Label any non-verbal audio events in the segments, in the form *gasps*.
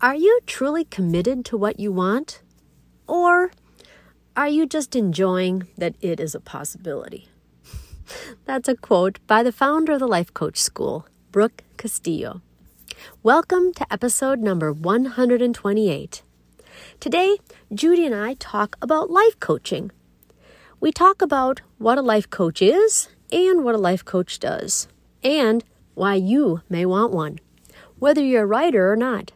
Are you truly committed to what you want? Or are you just enjoying that it is a possibility? *laughs* That's a quote by the founder of the Life Coach School, Brooke Castillo. Welcome to episode number 128. Today, Judy and I talk about life coaching. We talk about what a life coach is and what a life coach does, and why you may want one, whether you're a writer or not.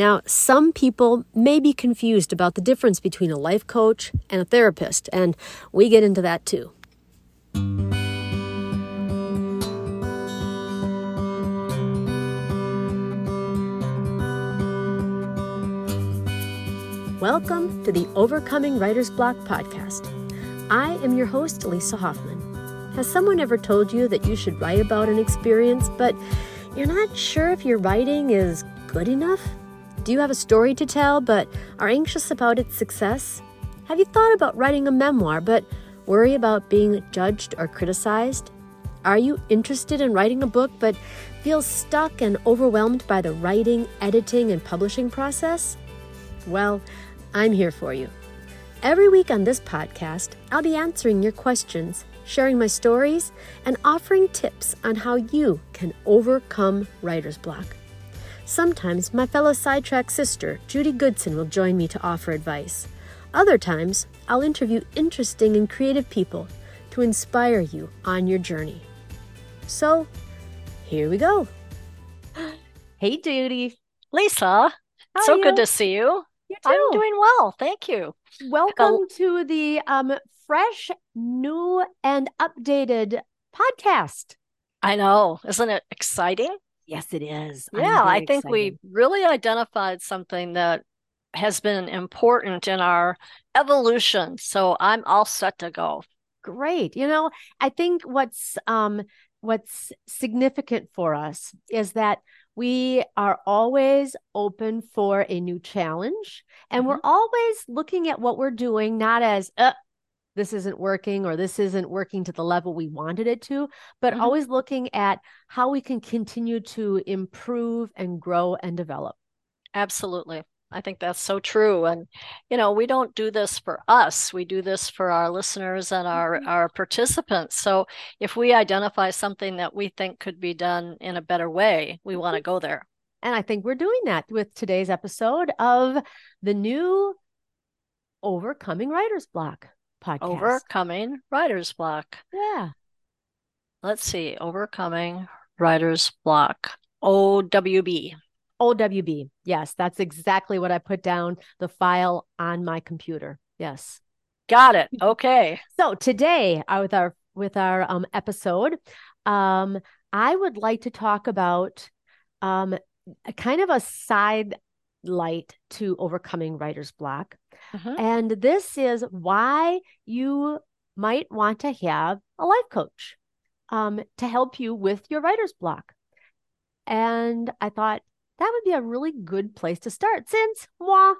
Now, some people may be confused about the difference between a life coach and a therapist, and we get into that too. Welcome to the Overcoming Writer's Block podcast. I am your host, Lisa Hoffman. Has someone ever told you that you should write about an experience, but you're not sure if your writing is good enough? Do you have a story to tell but are anxious about its success? Have you thought about writing a memoir but worry about being judged or criticized? Are you interested in writing a book but feel stuck and overwhelmed by the writing, editing, and publishing process? Well, I'm here for you. Every week on this podcast, I'll be answering your questions, sharing my stories, and offering tips on how you can overcome writer's block. Sometimes my fellow Sidetracked Sister, Judy Goodson, will join me to offer advice. Other times, I'll interview interesting and creative people to inspire you on your journey. So, here we go. *gasps* Hey, Judy. Lisa, How so good to see you. You I'm doing well. Thank you. Welcome to the um, fresh, new, and updated podcast. I know. Isn't it exciting? Yes, it is. Yeah, I think we really identified something that has been important in our evolution. So I'm all set to go. great. You know, I think what's um, what's significant for us is that we are always open for a new challenge, and we're always looking at what we're doing not as uh, this isn't working or this isn't working to the level we wanted it to, but Mhm. always looking at how we can continue to improve and grow and develop. Absolutely. I think that's so true. And, you know, we don't do this for us. We do this for our listeners and our, Mhm. our participants. So if we identify something that we think could be done in a better way, we want to go there. And I think we're doing that with today's episode of the new Overcoming Writer's Block podcast. Overcoming writer's block. Yeah. Let's see, overcoming writer's block. OWB. OWB. Yes, that's exactly what I put down the file on my computer. Yes. Got it. *laughs* Okay. So today, uh, with our with our um, episode, um, I would like to talk about um, a kind of a side light to overcoming writer's block. Mhm. And this is why you might want to have a life coach um, to help you with your writer's block. And I thought that would be a really good place to start since, moi,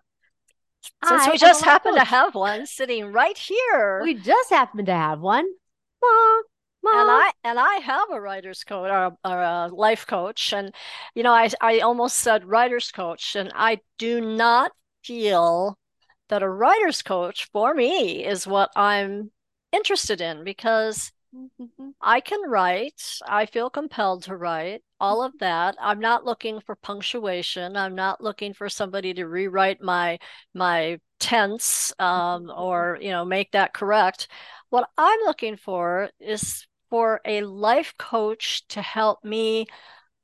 Since I we just happen to have one sitting right here, we just happen to have one. Moi, moi. and I and I have a writer's coach or, or a life coach, and you know, I I almost said writer's coach, and I do not feel that a writer's coach for me is what I'm interested in because Mhm. I can write. I feel compelled to write. All of that. I'm not looking for punctuation. I'm not looking for somebody to rewrite my my tense um, or you know make that correct. What I'm looking for is for a life coach to help me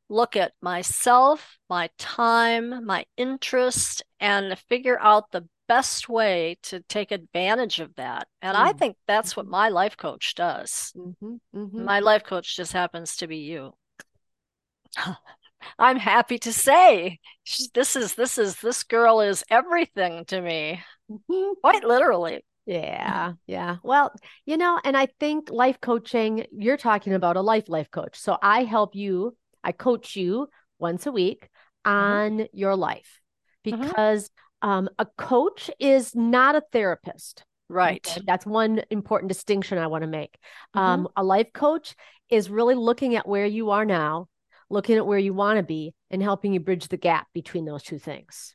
look at myself, my time, my interest, and figure out the best way to take advantage of that. And I Mm. think that's what my life coach does. Mhm, mhm. My life coach just happens to be you. *laughs* I'm happy to say this is this is this girl is everything to me, quite literally. Yeah, *laughs* yeah. Well, you know, and I think life coaching, you're talking about a life life coach. So I help you, I coach you once a week on your life because um, a coach is not a therapist. Right. Okay, That's one important distinction I want to make. Mhm. Um, a life coach is really looking at where you are now, looking at where you want to be and helping you bridge the gap between those two things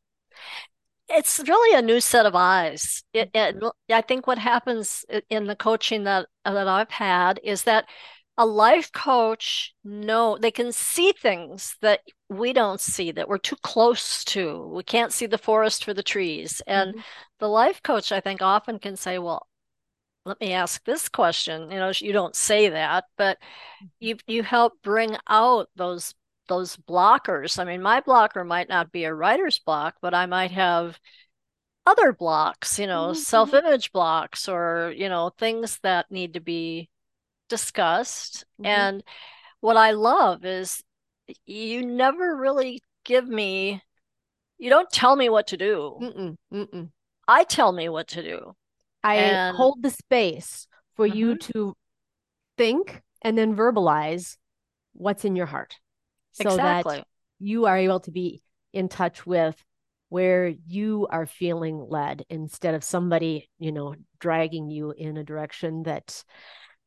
it's really a new set of eyes. It, it, I think what happens in the coaching that that I've had is that a life coach know they can see things that we don't see that we're too close to. We can't see the forest for the trees. And mm-hmm. the life coach, I think, often can say, "Well, let me ask this question." You know, you don't say that, but mm-hmm. you you help bring out those those blockers. I mean, my blocker might not be a writer's block, but I might have other blocks, you know, mm-hmm. self image blocks or, you know, things that need to be discussed. Mm-hmm. And what I love is you never really give me, you don't tell me what to do. Mm-mm, mm-mm. I tell me what to do. I and... hold the space for mm-hmm. you to think and then verbalize what's in your heart so exactly. that you are able to be in touch with where you are feeling led instead of somebody, you know, dragging you in a direction that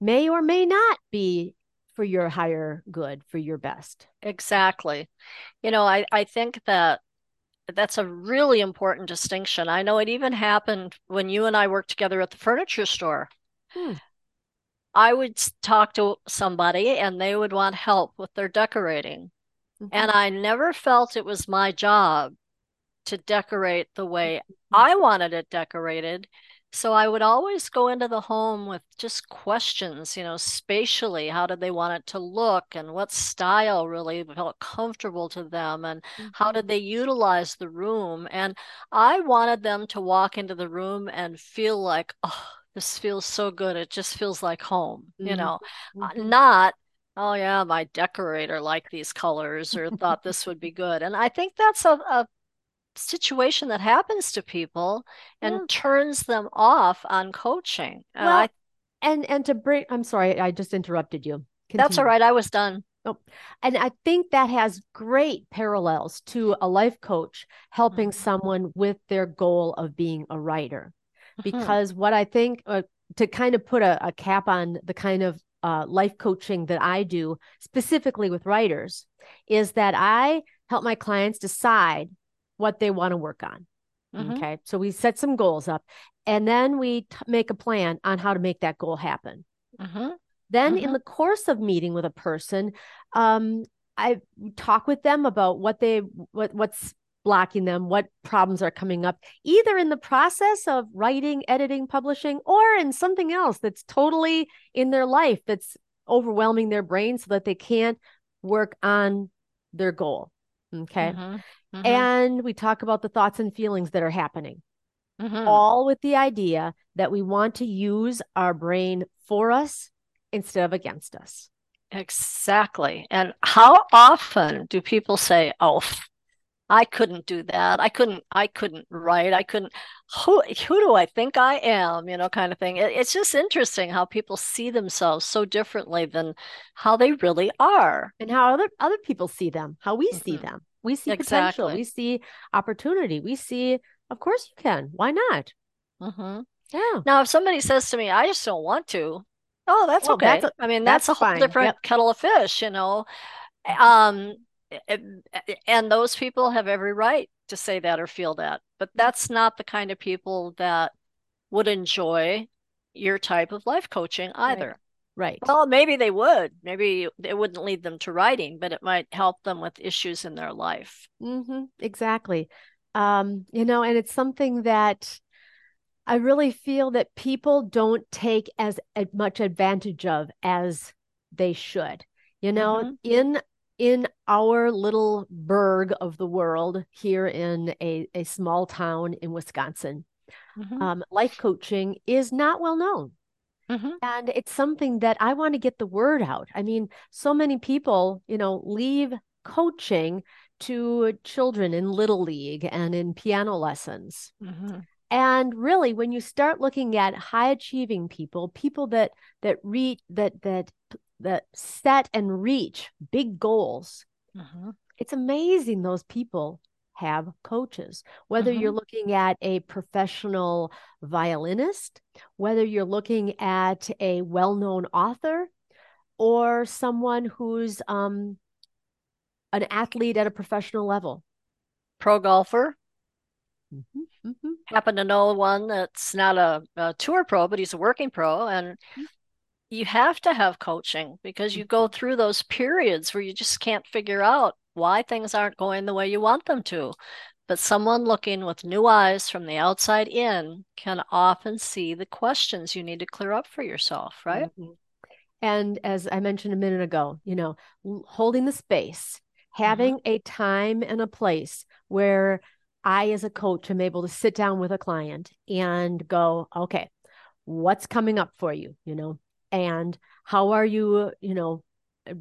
may or may not be for your higher good, for your best. Exactly. You know, I, I think that that's a really important distinction. I know it even happened when you and I worked together at the furniture store. Hmm. I would talk to somebody and they would want help with their decorating. Mm-hmm. And I never felt it was my job to decorate the way mm-hmm. I wanted it decorated. So I would always go into the home with just questions, you know, spatially, how did they want it to look and what style really felt comfortable to them and mm-hmm. how did they utilize the room? And I wanted them to walk into the room and feel like, oh, this feels so good. It just feels like home, mm-hmm. you know, uh, mm-hmm. not oh yeah my decorator liked these colors or thought this would be good and i think that's a, a situation that happens to people and yeah. turns them off on coaching and well, I, and and to bring i'm sorry i just interrupted you Continue. that's all right i was done Oh, and I think that has great parallels to a life coach helping mm-hmm. someone with their goal of being a writer. Mm-hmm. Because what I think, uh, to kind of put a, a, cap on the kind of uh, life coaching that I do specifically with writers is that I help my clients decide what they want to work on. Mm-hmm. Okay. So we set some goals up and then we t- make a plan on how to make that goal happen. Mm-hmm. Then, in mm-hmm. the course of meeting with a person, um, I talk with them about what they what what's blocking them, what problems are coming up, either in the process of writing, editing, publishing, or in something else that's totally in their life that's overwhelming their brain so that they can't work on their goal. Okay. Mm-hmm. Mm-hmm. And we talk about the thoughts and feelings that are happening, mm-hmm. all with the idea that we want to use our brain for us instead of against us. Exactly. And how often do people say, oh, I couldn't do that. I couldn't, I couldn't write. I couldn't, who, who do I think I am? You know, kind of thing. It, it's just interesting how people see themselves so differently than how they really are. And how other, other people see them, how we mm-hmm. see them. We see exactly. potential. We see opportunity. We see, of course you can. Why not? Mm-hmm. Yeah. Now, if somebody says to me, I just don't want to, oh, that's well, okay. That's a, I mean, that's, that's a whole fine. different yep. kettle of fish, you know. Um, and those people have every right to say that or feel that but that's not the kind of people that would enjoy your type of life coaching either right, right. well maybe they would maybe it wouldn't lead them to writing but it might help them with issues in their life mm-hmm. exactly um, you know and it's something that i really feel that people don't take as as much advantage of as they should you know mm-hmm. in in our little burg of the world here in a, a small town in Wisconsin, mm-hmm. um, life coaching is not well known. Mm-hmm. And it's something that I want to get the word out. I mean, so many people, you know, leave coaching to children in little league and in piano lessons. Mm-hmm. And really, when you start looking at high achieving people, people that that read that that that set and reach big goals. Mm-hmm. It's amazing those people have coaches. Whether mm-hmm. you're looking at a professional violinist, whether you're looking at a well known author, or someone who's um, an athlete at a professional level? Pro golfer. Mm-hmm, mm-hmm. Happen to know one that's not a, a, tour pro, but he's a working pro. And mm-hmm. you have to have coaching because you go mm-hmm. through those periods where you just can't figure out why things aren't going the way you want them to. But someone looking with new eyes from the outside in can often see the questions you need to clear up for yourself, right? Mm-hmm. And as I mentioned a minute ago, you know, holding the space, mm-hmm. having mm-hmm. a time and a place where I, as a coach, am able to sit down with a client and go, okay, what's coming up for you, you know, and how are you, you know,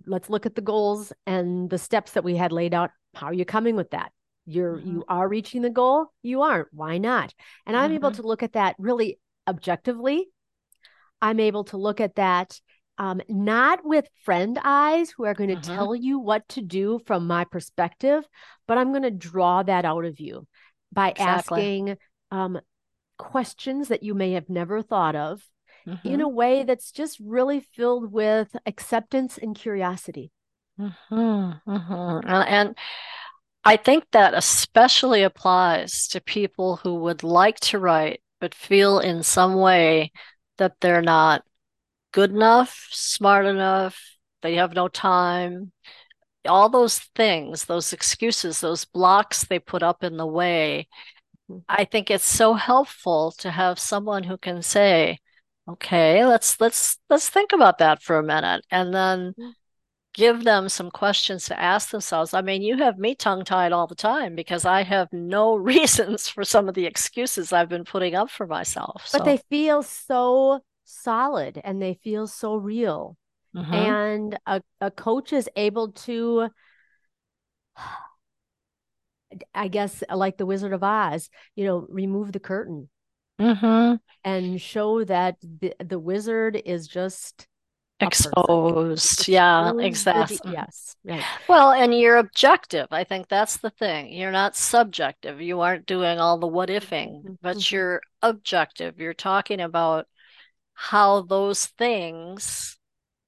let's look at the goals and the steps that we had laid out. How are you coming with that? You're mm-hmm. you are reaching the goal, you aren't. Why not? And I'm mm-hmm. able to look at that really objectively. I'm able to look at that um, not with friend eyes who are going to mm-hmm. tell you what to do from my perspective, but I'm going to draw that out of you by exactly. asking um, questions that you may have never thought of mm-hmm. in a way that's just really filled with acceptance and curiosity. Mm-hmm. mm-hmm. And I think that especially applies to people who would like to write, but feel in some way that they're not good enough, smart enough, they have no time. All those things, those excuses, those blocks they put up in the way. Mm-hmm. I think it's so helpful to have someone who can say, okay, let's let's let's think about that for a minute and then mm-hmm give them some questions to ask themselves. I mean, you have me tongue tied all the time because I have no *laughs* reasons for some of the excuses I've been putting up for myself. But they feel so solid and they feel so real. Mm-hmm. And a, a coach is able to, *sighs* I guess, like the Wizard of Oz, you know, remove the curtain. Mm-hmm. And show that the, the wizard is just exposed. Yeah exactly. yes right. well and you're objective. I think that's the thing. You're not subjective. You aren't doing all the what ifing mm-hmm. but mm-hmm. you're objective. You're talking about how those things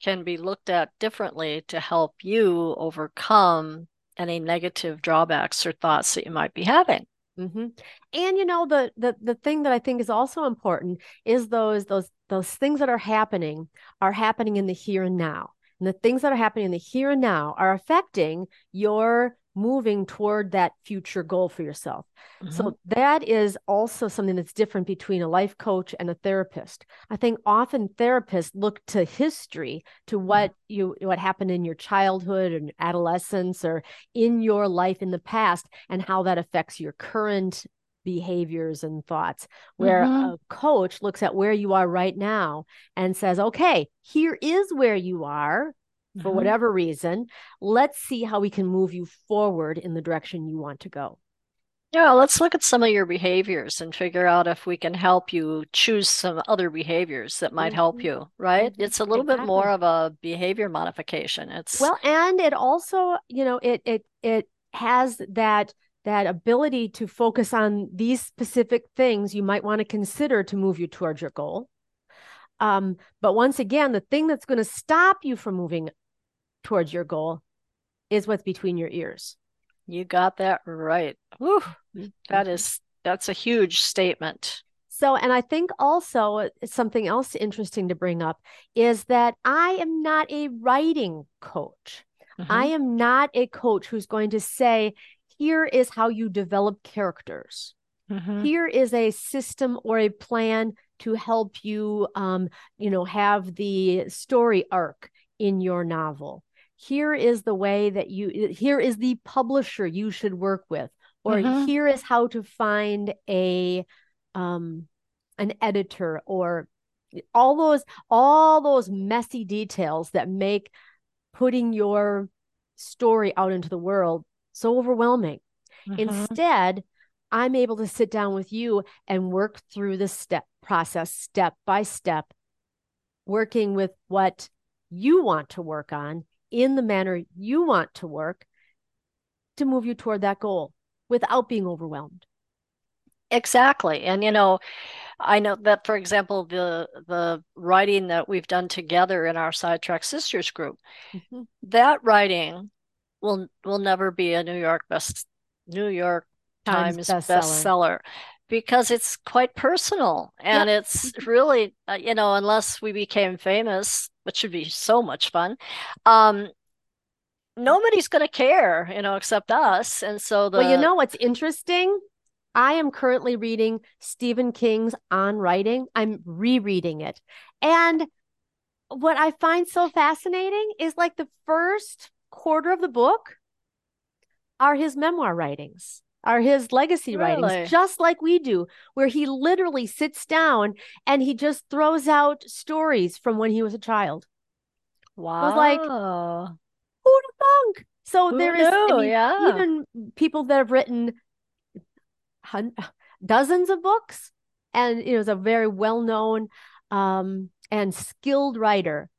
can be looked at differently to help you overcome any negative drawbacks or thoughts that you might be having Mm-hmm. And you know the the the thing that I think is also important is those those those things that are happening are happening in the here and now. And the things that are happening in the here and now are affecting your moving toward that future goal for yourself. Mm-hmm. So that is also something that's different between a life coach and a therapist. I think often therapists look to history, to mm-hmm. what you what happened in your childhood and adolescence or in your life in the past and how that affects your current behaviors and thoughts where mm-hmm. a coach looks at where you are right now and says okay here is where you are for mm-hmm. whatever reason. Let's see how we can move you forward in the direction you want to go. Yeah, let's look at some of your behaviors and figure out if we can help you choose some other behaviors that might mm-hmm. help you, right? Mm-hmm. It's a little exactly. bit more of a behavior modification. It's Well, and it also, you know, it it it has that that ability to focus on these specific things you might want to consider to move you towards your goal. Um, but once again, the thing that's going to stop you from moving towards your goal is what's between your ears. You got that right. Whew, that is that's a huge statement. So, and I think also something else interesting to bring up is that I am not a writing coach. Mm-hmm. I am not a coach who's going to say, here is how you develop characters. Mm-hmm. Here is a system or a plan to help you, um, you know, have the story arc in your novel here is the way that you here is the publisher you should work with or mm-hmm. here is how to find a um an editor or all those all those messy details that make putting your story out into the world so overwhelming mm-hmm. instead i'm able to sit down with you and work through the step process step by step working with what you want to work on in the manner you want to work to move you toward that goal without being overwhelmed. Exactly. And you know, I know that for example, the the writing that we've done together in our Sidetracked Sisters group, mm-hmm. that writing will will never be a New York best New York Times, Times bestseller. bestseller because it's quite personal and yep. it's really uh, you know unless we became famous which would be so much fun. Um nobody's going to care you know except us. And so the well you know what's interesting? I am currently reading stephen king's on writing. I'm rereading it. And what i find so fascinating is like the first quarter of the book are his memoir writings are his legacy really? writings, just like we do, where he literally sits down and he just throws out stories from when he was a child. Wow. I was like, who the funk? So who there is I mean, yeah. even people that have written hun- dozens of books, and it was a very well known um, and skilled writer,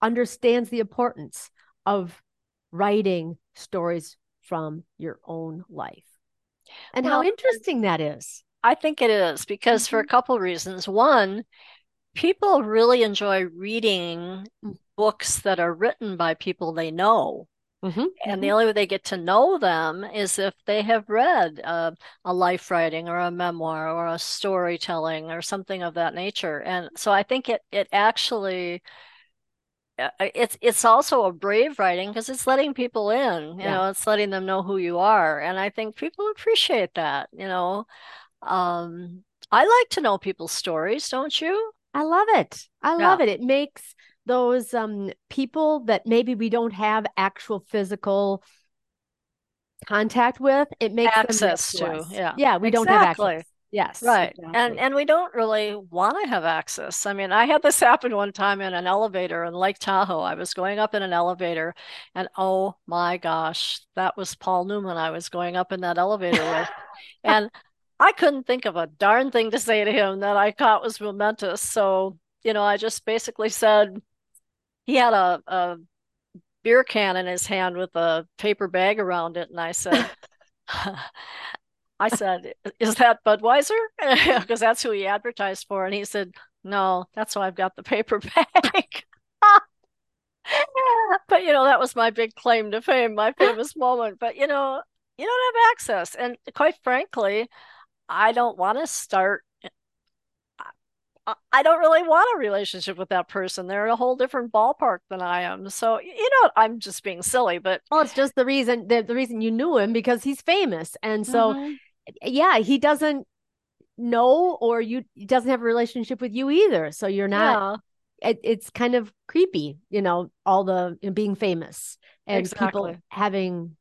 understands the importance of writing stories from your own life. And well, how interesting that is. I think it is because mm-hmm. for a mm-hmm. couple reasons. One, people really enjoy reading books that are written by people they know. Mm-hmm, and mm-hmm. the only way they get to know them is if they have read uh, a life writing or a memoir or a storytelling or something of that nature. And so I think it it actually it's it's also a brave writing because it's letting people in you yeah. know it's letting them know who you are and i think people appreciate that you know um i like to know people's stories don't you i love it i love yeah. it it makes those um people that maybe we don't have actual physical contact with it makes access to, to yeah yeah we exactly. don't have access Yes. Right. Exactly. And and we don't really want to have access. I mean, I had this *laughs* happen one time in an elevator in Lake Tahoe. I was going up in an elevator and oh my gosh, that was Paul Newman I was going up in that elevator with. *laughs* and I couldn't think of a darn thing to say to him that I thought was momentous. So, you know, I just basically said he had a, a beer can in his hand with a paper bag around it and I said *laughs* I said, Is that Budweiser? *laughs* Because that's who he advertised for. And he said, No, that's why I've got the paper bag. *laughs* but, you know, that was my big claim to fame, my famous *laughs* moment. But, you know, you don't have access. And quite frankly, I don't want to start. I don't really want a relationship with that person. They're in a whole different ballpark than I am. So you know, I'm just being silly, but well, it's just the reason the, the reason you knew him because he's famous, and so mm-hmm yeah, he doesn't know or you doesn't have a relationship with you either. So you're not yeah. it, it's kind of creepy, you know, all the you know, being famous and exactly. people having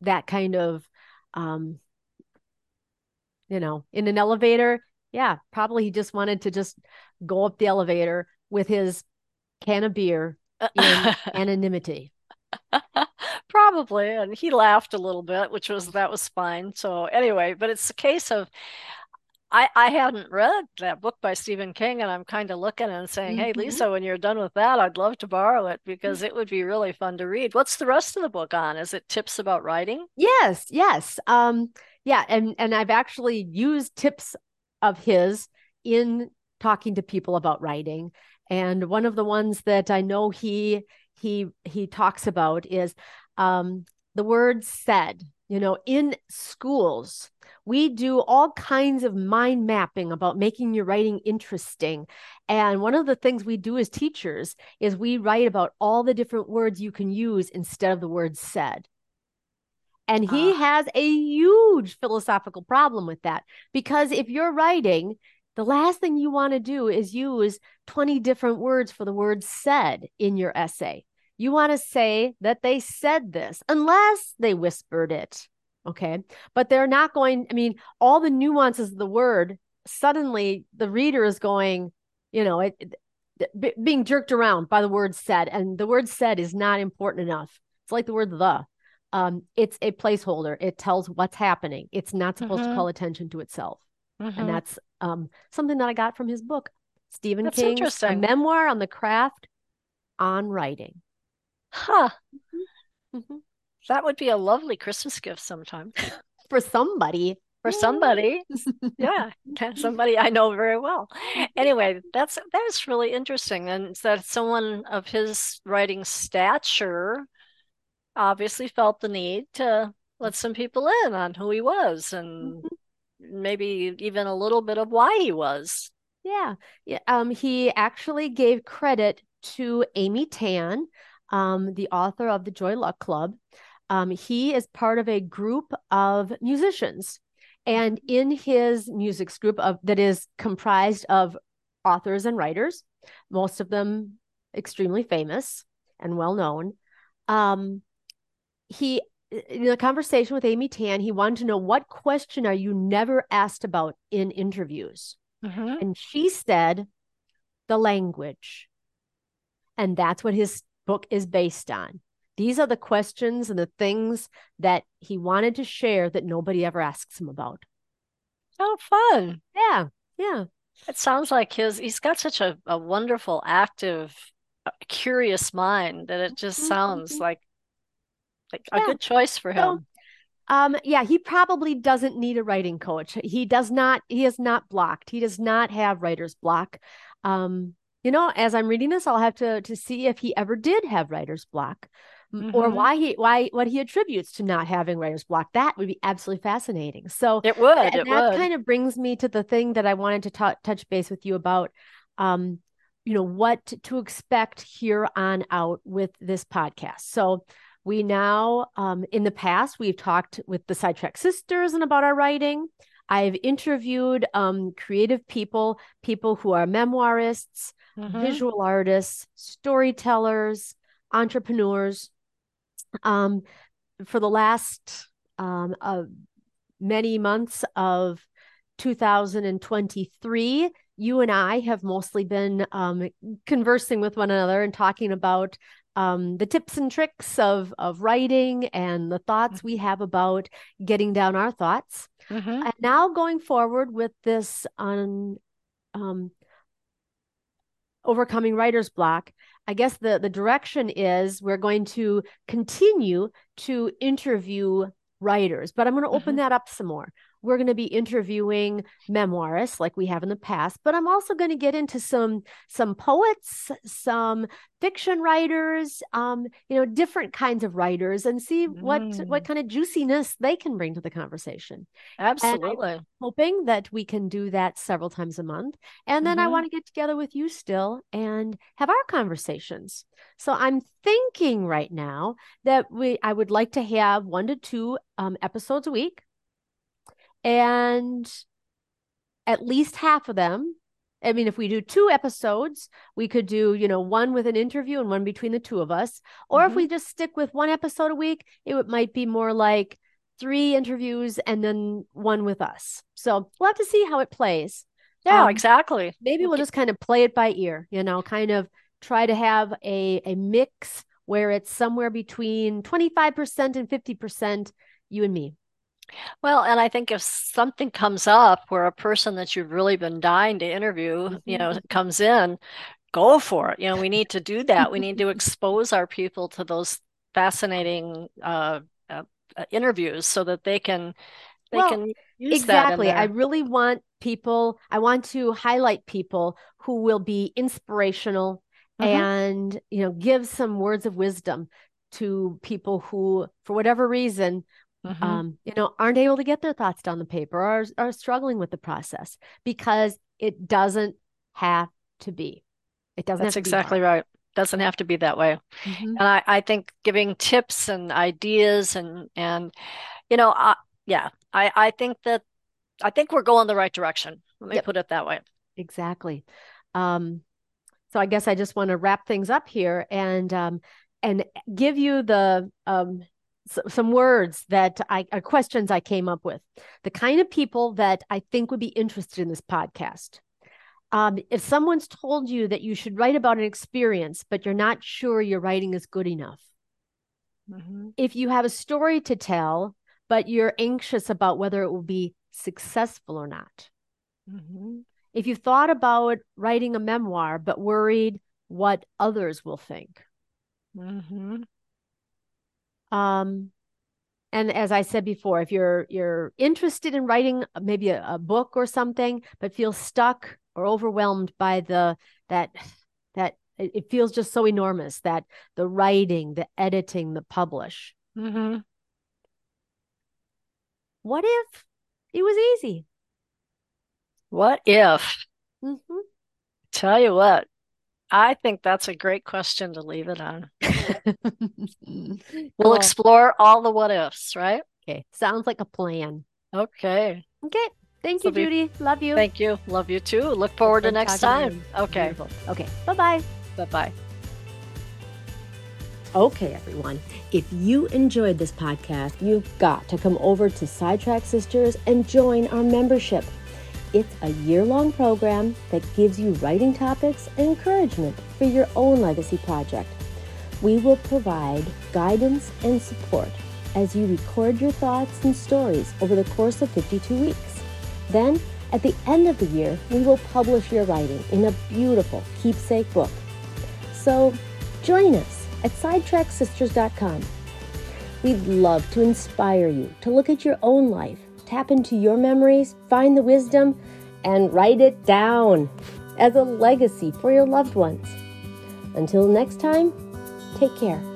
that kind of um you know, in an elevator. Yeah, probably he just wanted to just go up the elevator with his can of beer *laughs* in anonymity. Probably. And he laughed a little bit, which was that was fine. So anyway, but it's a case of I, I hadn't read that book by Stephen King, and I'm kind of looking and saying, mm-hmm. Hey, Lisa, when you're done with that, I'd love to borrow it because it would be really fun to read. What's the rest of the book on? Is it tips about writing? Yes, yes. Um, yeah, and and I've actually used tips of his in talking to people about writing. And one of the ones that I know he he he talks about is um, the word said. You know, in schools, we do all kinds of mind mapping about making your writing interesting. And one of the things we do as teachers is we write about all the different words you can use instead of the word said. And he uh. has a huge philosophical problem with that because if you're writing, the last thing you want to do is use 20 different words for the word said in your essay. You want to say that they said this, unless they whispered it. Okay. But they're not going, I mean, all the nuances of the word, suddenly the reader is going, you know, it, it being jerked around by the word said. And the word said is not important enough. It's like the word the. Um, it's a placeholder. It tells what's happening. It's not supposed mm-hmm. to call attention to itself. Mm-hmm. And that's um, something that I got from his book, Stephen that's King's memoir on the craft on writing. Huh. Mm-hmm. mm-hmm. That would be a lovely Christmas gift sometime. *laughs* For somebody. for somebody. *laughs* yeah, somebody I know very well. Anyway, that's that's really interesting, and that someone of his writing stature obviously felt the need to let some people in on who he was and mm-hmm. maybe even a little bit of why he was. Yeah. yeah. Um, he actually gave credit to Amy Tan, um, the author of the Joy Luck Club. Um, he is part of a group of musicians. And in his music group of that is comprised of authors and writers, most of them extremely famous and well known. Um, he in a conversation with Amy Tan, he wanted to know what question are you never asked about in interviews? Mm-hmm. And she said, the language. And that's what his book is based on. These are the questions and the things that he wanted to share that nobody ever asks him about. Oh, fun. Yeah. Yeah. It sounds like his, he's got such a, a wonderful, active, uh, curious mind that it just mm-hmm. sounds like like yeah. a good choice for him. So, um, yeah, he probably doesn't need a writing coach. He does not, he is not blocked. He does not have writer's block. Um, you know, as I'm reading this, I'll have to to see if he ever did have writer's block. Mm-hmm. or why he why what he attributes to not having writer's block that would be absolutely fascinating so it would and it that would. kind of brings me to the thing that i wanted to t- touch base with you about um you know what to expect here on out with this podcast so we now, um, in the past, we've talked with the Sidetracked Sisters and about our writing. I've interviewed um, creative people, people who are memoirists, mm-hmm. visual artists, storytellers, entrepreneurs. Um, for the last um, uh, many months of 2023, you and I have mostly been um, conversing with one another and talking about um, the tips and tricks of of writing and the thoughts we have about getting down our thoughts. Mm-hmm. And now going forward with this on um, overcoming writer's block, I guess the the direction is we're going to continue to interview writers, but I'm going to open mm-hmm. that up some more we're going to be interviewing memoirists like we have in the past but i'm also going to get into some some poets some fiction writers um you know different kinds of writers and see mm. what what mm. kind of juiciness they can bring to the conversation absolutely hoping that we can do that several times a month and then mm-hmm. i want to get together with you still and have our conversations so i'm thinking right now that we i would like to have one to two um, episodes a week and at least half of them I mean, if we do two episodes, we could do, you know, one with an interview and one between the two of us. Or mm-hmm. if we just stick with one episode a week, it might be more like three interviews and then one with us. So we'll have to see how it plays. Yeah, um, exactly. Maybe we'll just kind of play it by ear, you know, kind of try to have a, a mix where it's somewhere between 25% and 50% you and me. Well, and I think if something comes up where a person that you've really been dying to interview, mm-hmm. you know, comes in, go for it. You know, we need to do that. we need to *laughs* expose our people to those fascinating uh, uh, uh interviews so that they can they well, can exactly. I really want people. I want to highlight people who will be inspirational mm-hmm. and you know give some words of wisdom to people who, for whatever reason, mm-hmm. um, you know, aren't able to get their thoughts down the paper or are, are struggling with the process because it doesn't have to be. It doesn't. That's exactly right. Doesn't have to be that way. Mm-hmm. And I, I think giving tips and ideas and and you know, I, yeah, I I think that I think we're going the right direction. Let me yep. put it that way. Exactly. Um, so I guess I just want to wrap things up here and um, and give you the um, some words that I are questions I came up with. The kind of people that I think would be interested in this podcast. Um, if someone's told you that you should write about an experience, but you're not sure your writing is good enough. Mm-hmm. If you have a story to tell, but you're anxious about whether it will be successful or not. Mm-hmm. If you thought about writing a memoir, but worried what others will think. Mm-hmm. Um, and as I said before, if you're you're interested in writing maybe a, a book or something, but feel stuck or overwhelmed by the that that it feels just so enormous that the writing, the editing, the publish. Mm-hmm. What if it was easy? What if? Mm-hmm. Tell you what, I think that's a great question to leave it on. *laughs* we'll Cool. explore all the what ifs, right? Okay, sounds like a plan. Okay. Okay, thank you, Sylvia, Judy. Love you. Thank you. Love you too. Look forward to next talking to time. Okay. Beautiful. Okay, bye bye. Bye bye. Okay, everyone. If you enjoyed this podcast, you've got to come over to Sidetracked Sisters and join our membership. It's a year long program that gives you writing topics and encouragement for your own legacy project. We will provide guidance and support as you record your thoughts and stories over the course of 52 weeks. Then, at the end of the year, we will publish your writing in a beautiful keepsake book. So, join us at sidetracksisters.com. We'd love to inspire you to look at your own life, tap into your memories, find the wisdom, and write it down as a legacy for your loved ones. Until next time, take care.